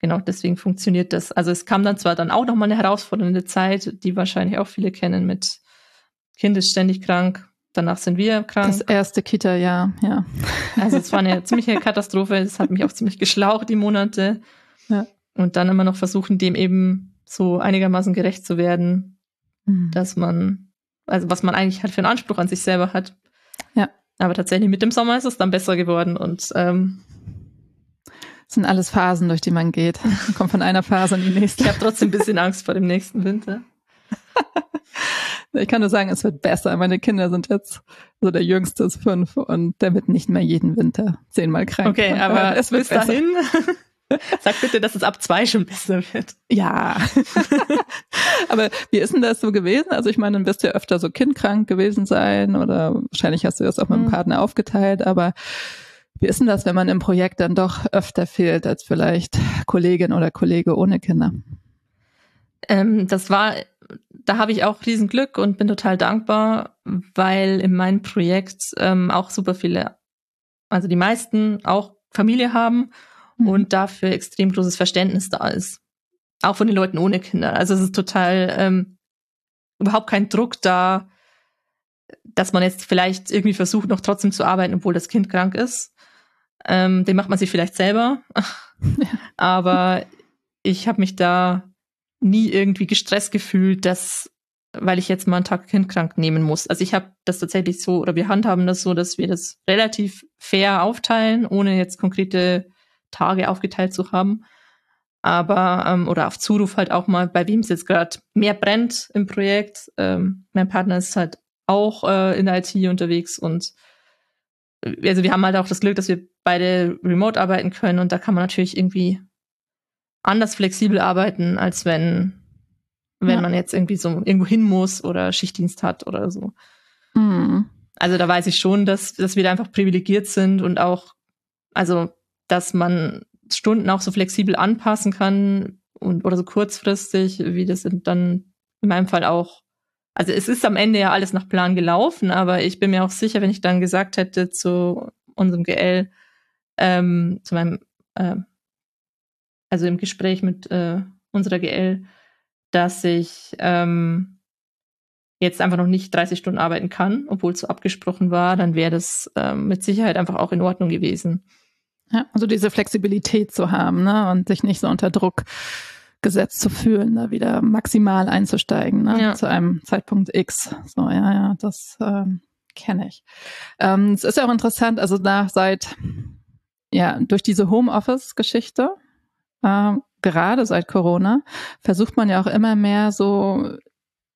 genau, deswegen funktioniert das. Also es kam dann zwar dann auch nochmal eine herausfordernde Zeit, die wahrscheinlich auch viele kennen mit Kind ist ständig krank, danach sind wir krank. Das erste Kita-Jahr, ja. Also es war eine ziemliche Katastrophe, es hat mich auch ziemlich geschlaucht, die Monate. Ja. Und dann immer noch versuchen, dem eben so einigermaßen gerecht zu werden, mhm. dass man, also was man eigentlich halt für einen Anspruch an sich selber hat. Ja. Aber tatsächlich mit dem Sommer ist es dann besser geworden und ähm, das sind alles Phasen, durch die man geht. Man kommt von einer Phase in die nächste. Ich habe trotzdem ein bisschen Angst vor dem nächsten Winter. ich kann nur sagen, es wird besser. Meine Kinder sind jetzt, also der Jüngste ist fünf und der wird nicht mehr jeden Winter zehnmal krank. Okay, aber es wird bis besser. dahin. Sag bitte, dass es ab zwei schon besser wird. Ja. aber wie ist denn das so gewesen? Also ich meine, dann wirst du ja öfter so kindkrank gewesen sein oder wahrscheinlich hast du das auch mit dem mhm. Partner aufgeteilt, aber wie ist denn das, wenn man im Projekt dann doch öfter fehlt als vielleicht Kollegin oder Kollege ohne Kinder? Ähm, das war, da habe ich auch Riesenglück und bin total dankbar, weil in meinem Projekt ähm, auch super viele, also die meisten auch Familie haben mhm. und dafür extrem großes Verständnis da ist. Auch von den Leuten ohne Kinder. Also es ist total ähm, überhaupt kein Druck da, dass man jetzt vielleicht irgendwie versucht, noch trotzdem zu arbeiten, obwohl das Kind krank ist. Ähm, den macht man sich vielleicht selber. Aber ich habe mich da nie irgendwie gestresst gefühlt, dass, weil ich jetzt mal einen Tag kindkrank nehmen muss. Also ich habe das tatsächlich so, oder wir handhaben das so, dass wir das relativ fair aufteilen, ohne jetzt konkrete Tage aufgeteilt zu haben. Aber, ähm, oder auf Zuruf halt auch mal, bei wem es jetzt gerade mehr brennt im Projekt. Ähm, mein Partner ist halt auch äh, in der IT unterwegs und also wir haben halt auch das Glück, dass wir beide remote arbeiten können und da kann man natürlich irgendwie anders flexibel arbeiten, als wenn, wenn ja. man jetzt irgendwie so irgendwo hin muss oder Schichtdienst hat oder so. Mhm. Also da weiß ich schon, dass, dass wir da einfach privilegiert sind und auch, also, dass man Stunden auch so flexibel anpassen kann und oder so kurzfristig, wie das dann in meinem Fall auch. Also es ist am Ende ja alles nach Plan gelaufen, aber ich bin mir auch sicher, wenn ich dann gesagt hätte zu unserem GL, ähm, zu meinem, äh, also im Gespräch mit äh, unserer GL, dass ich ähm, jetzt einfach noch nicht 30 Stunden arbeiten kann, obwohl es so abgesprochen war, dann wäre das ähm, mit Sicherheit einfach auch in Ordnung gewesen. Ja, also diese Flexibilität zu haben, ne, und sich nicht so unter Druck gesetzt zu fühlen, da wieder maximal einzusteigen, ne, ja. zu einem Zeitpunkt X. So, ja, ja, das ähm, kenne ich. Ähm, es ist ja auch interessant, also da seit ja, durch diese Homeoffice-Geschichte, äh, gerade seit Corona, versucht man ja auch immer mehr so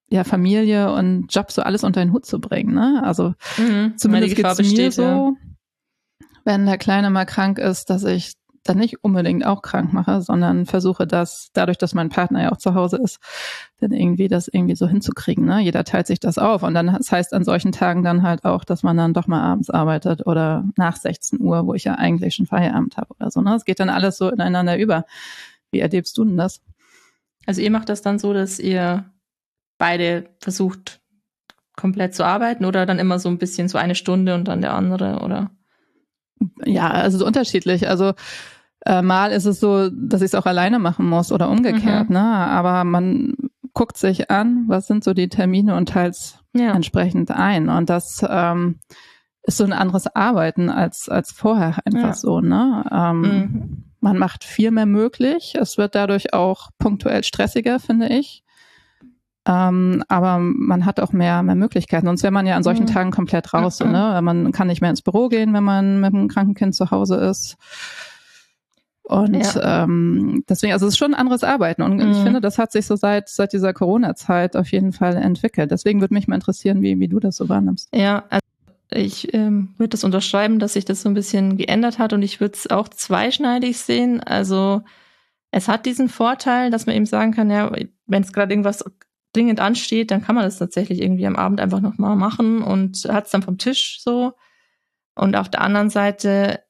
ja, Familie und Job so alles unter den Hut zu bringen. Ne? Also mhm, zumindest geht es mir besteht, so, ja. wenn der Kleine mal krank ist, dass ich dann nicht unbedingt auch krank mache, sondern versuche das, dadurch, dass mein Partner ja auch zu Hause ist, dann irgendwie das irgendwie so hinzukriegen. Ne? Jeder teilt sich das auf. Und dann, das heißt an solchen Tagen dann halt auch, dass man dann doch mal abends arbeitet oder nach 16 Uhr, wo ich ja eigentlich schon Feierabend habe oder so. Ne? Es geht dann alles so ineinander über. Wie erlebst du denn das? Also ihr macht das dann so, dass ihr beide versucht, komplett zu arbeiten oder dann immer so ein bisschen so eine Stunde und dann der andere, oder? Ja, also so unterschiedlich. Also äh, mal ist es so, dass ich es auch alleine machen muss oder umgekehrt, mhm. ne? Aber man guckt sich an, was sind so die Termine und teils ja. entsprechend ein. Und das ähm, ist so ein anderes Arbeiten als, als vorher einfach ja. so, ne? Ähm, mhm. Man macht viel mehr möglich. Es wird dadurch auch punktuell stressiger, finde ich. Ähm, aber man hat auch mehr, mehr Möglichkeiten. Sonst wäre man ja an solchen mhm. Tagen komplett raus. Mhm. So, ne? Man kann nicht mehr ins Büro gehen, wenn man mit einem kranken Kind zu Hause ist. Und ja. ähm, deswegen, also es ist schon ein anderes Arbeiten. Und mhm. ich finde, das hat sich so seit, seit dieser Corona-Zeit auf jeden Fall entwickelt. Deswegen würde mich mal interessieren, wie, wie du das so wahrnimmst. Ja, also ich ähm, würde das unterschreiben, dass sich das so ein bisschen geändert hat und ich würde es auch zweischneidig sehen. Also es hat diesen Vorteil, dass man eben sagen kann, ja, wenn es gerade irgendwas dringend ansteht, dann kann man das tatsächlich irgendwie am Abend einfach nochmal machen und hat es dann vom Tisch so. Und auf der anderen Seite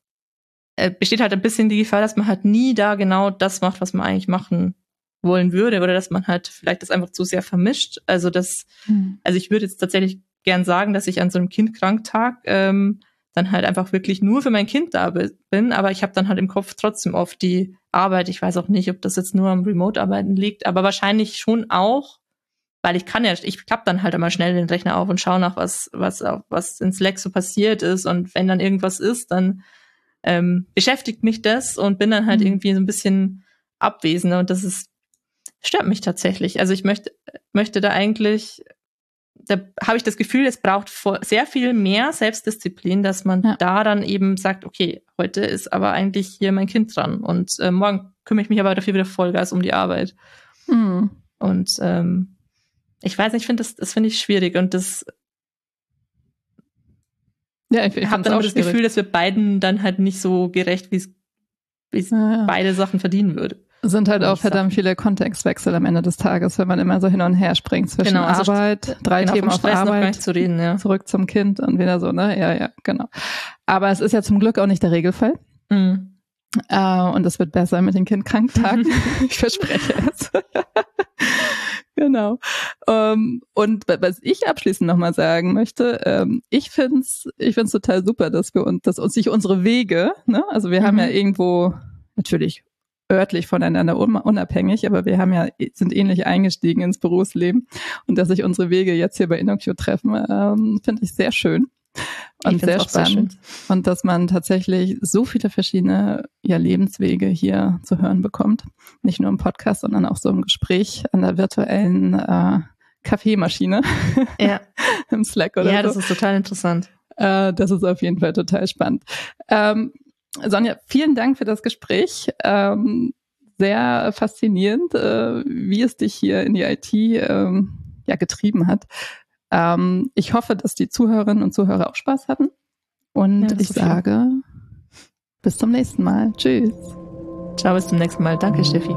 äh, besteht halt ein bisschen die Gefahr, dass man halt nie da genau das macht, was man eigentlich machen wollen würde oder dass man halt vielleicht das einfach zu sehr vermischt. Also das, mhm. also ich würde jetzt tatsächlich gern sagen, dass ich an so einem Kindkranktag ähm, dann halt einfach wirklich nur für mein Kind da bin, aber ich habe dann halt im Kopf trotzdem oft die Arbeit. Ich weiß auch nicht, ob das jetzt nur am Remote-Arbeiten liegt, aber wahrscheinlich schon auch, weil ich kann ja, ich klappe dann halt immer schnell den Rechner auf und schaue nach, was, was, was in Slack so passiert ist. Und wenn dann irgendwas ist, dann ähm, beschäftigt mich das und bin dann halt mhm. irgendwie so ein bisschen abwesender und das ist, stört mich tatsächlich. Also ich möchte, möchte da eigentlich, da habe ich das Gefühl, es braucht sehr viel mehr Selbstdisziplin, dass man ja. da dann eben sagt, okay, heute ist aber eigentlich hier mein Kind dran und äh, morgen kümmere ich mich aber dafür wieder Vollgas um die Arbeit. Mhm. Und ähm, ich weiß nicht, ich finde das, das finde ich schwierig und das ja, ich, ich habe dann auch das Gefühl, dass wir beiden dann halt nicht so gerecht, wie es ja, ja. beide Sachen verdienen würde. Sind halt auch verdammt viele Kontextwechsel am Ende des Tages, wenn man immer so hin und her springt zwischen genau, also Arbeit, drei genau, Themen auf Stress Arbeit, zu reden, ja. zurück zum Kind und wieder so, ne? Ja, ja, genau. Aber es ist ja zum Glück auch nicht der Regelfall. Mhm. Uh, und es wird besser mit den Kindkranktagen. ich verspreche es. Genau. Ähm, und was ich abschließend nochmal sagen möchte, ähm, ich find's, ich find's total super, dass wir uns, dass uns sich unsere Wege, ne, also wir mhm. haben ja mhm. irgendwo natürlich örtlich voneinander unabhängig, aber wir haben ja, sind ähnlich eingestiegen ins Berufsleben und dass sich unsere Wege jetzt hier bei InnoQ treffen, ähm, finde ich sehr schön und sehr spannend. Sehr und dass man tatsächlich so viele verschiedene ja, Lebenswege hier zu hören bekommt. Nicht nur im Podcast, sondern auch so im Gespräch an der virtuellen äh, Kaffeemaschine. Ja. Im Slack oder ja, so. Ja, das ist total interessant. Äh, das ist auf jeden Fall total spannend. Ähm, Sonja, vielen Dank für das Gespräch. Ähm, sehr faszinierend, äh, wie es dich hier in die IT ähm, ja, getrieben hat. Ähm, ich hoffe, dass die Zuhörerinnen und Zuhörer auch Spaß hatten. Und ja, ich sage, bis zum nächsten Mal. Tschüss. Ciao, bis zum nächsten Mal. Danke, Steffi.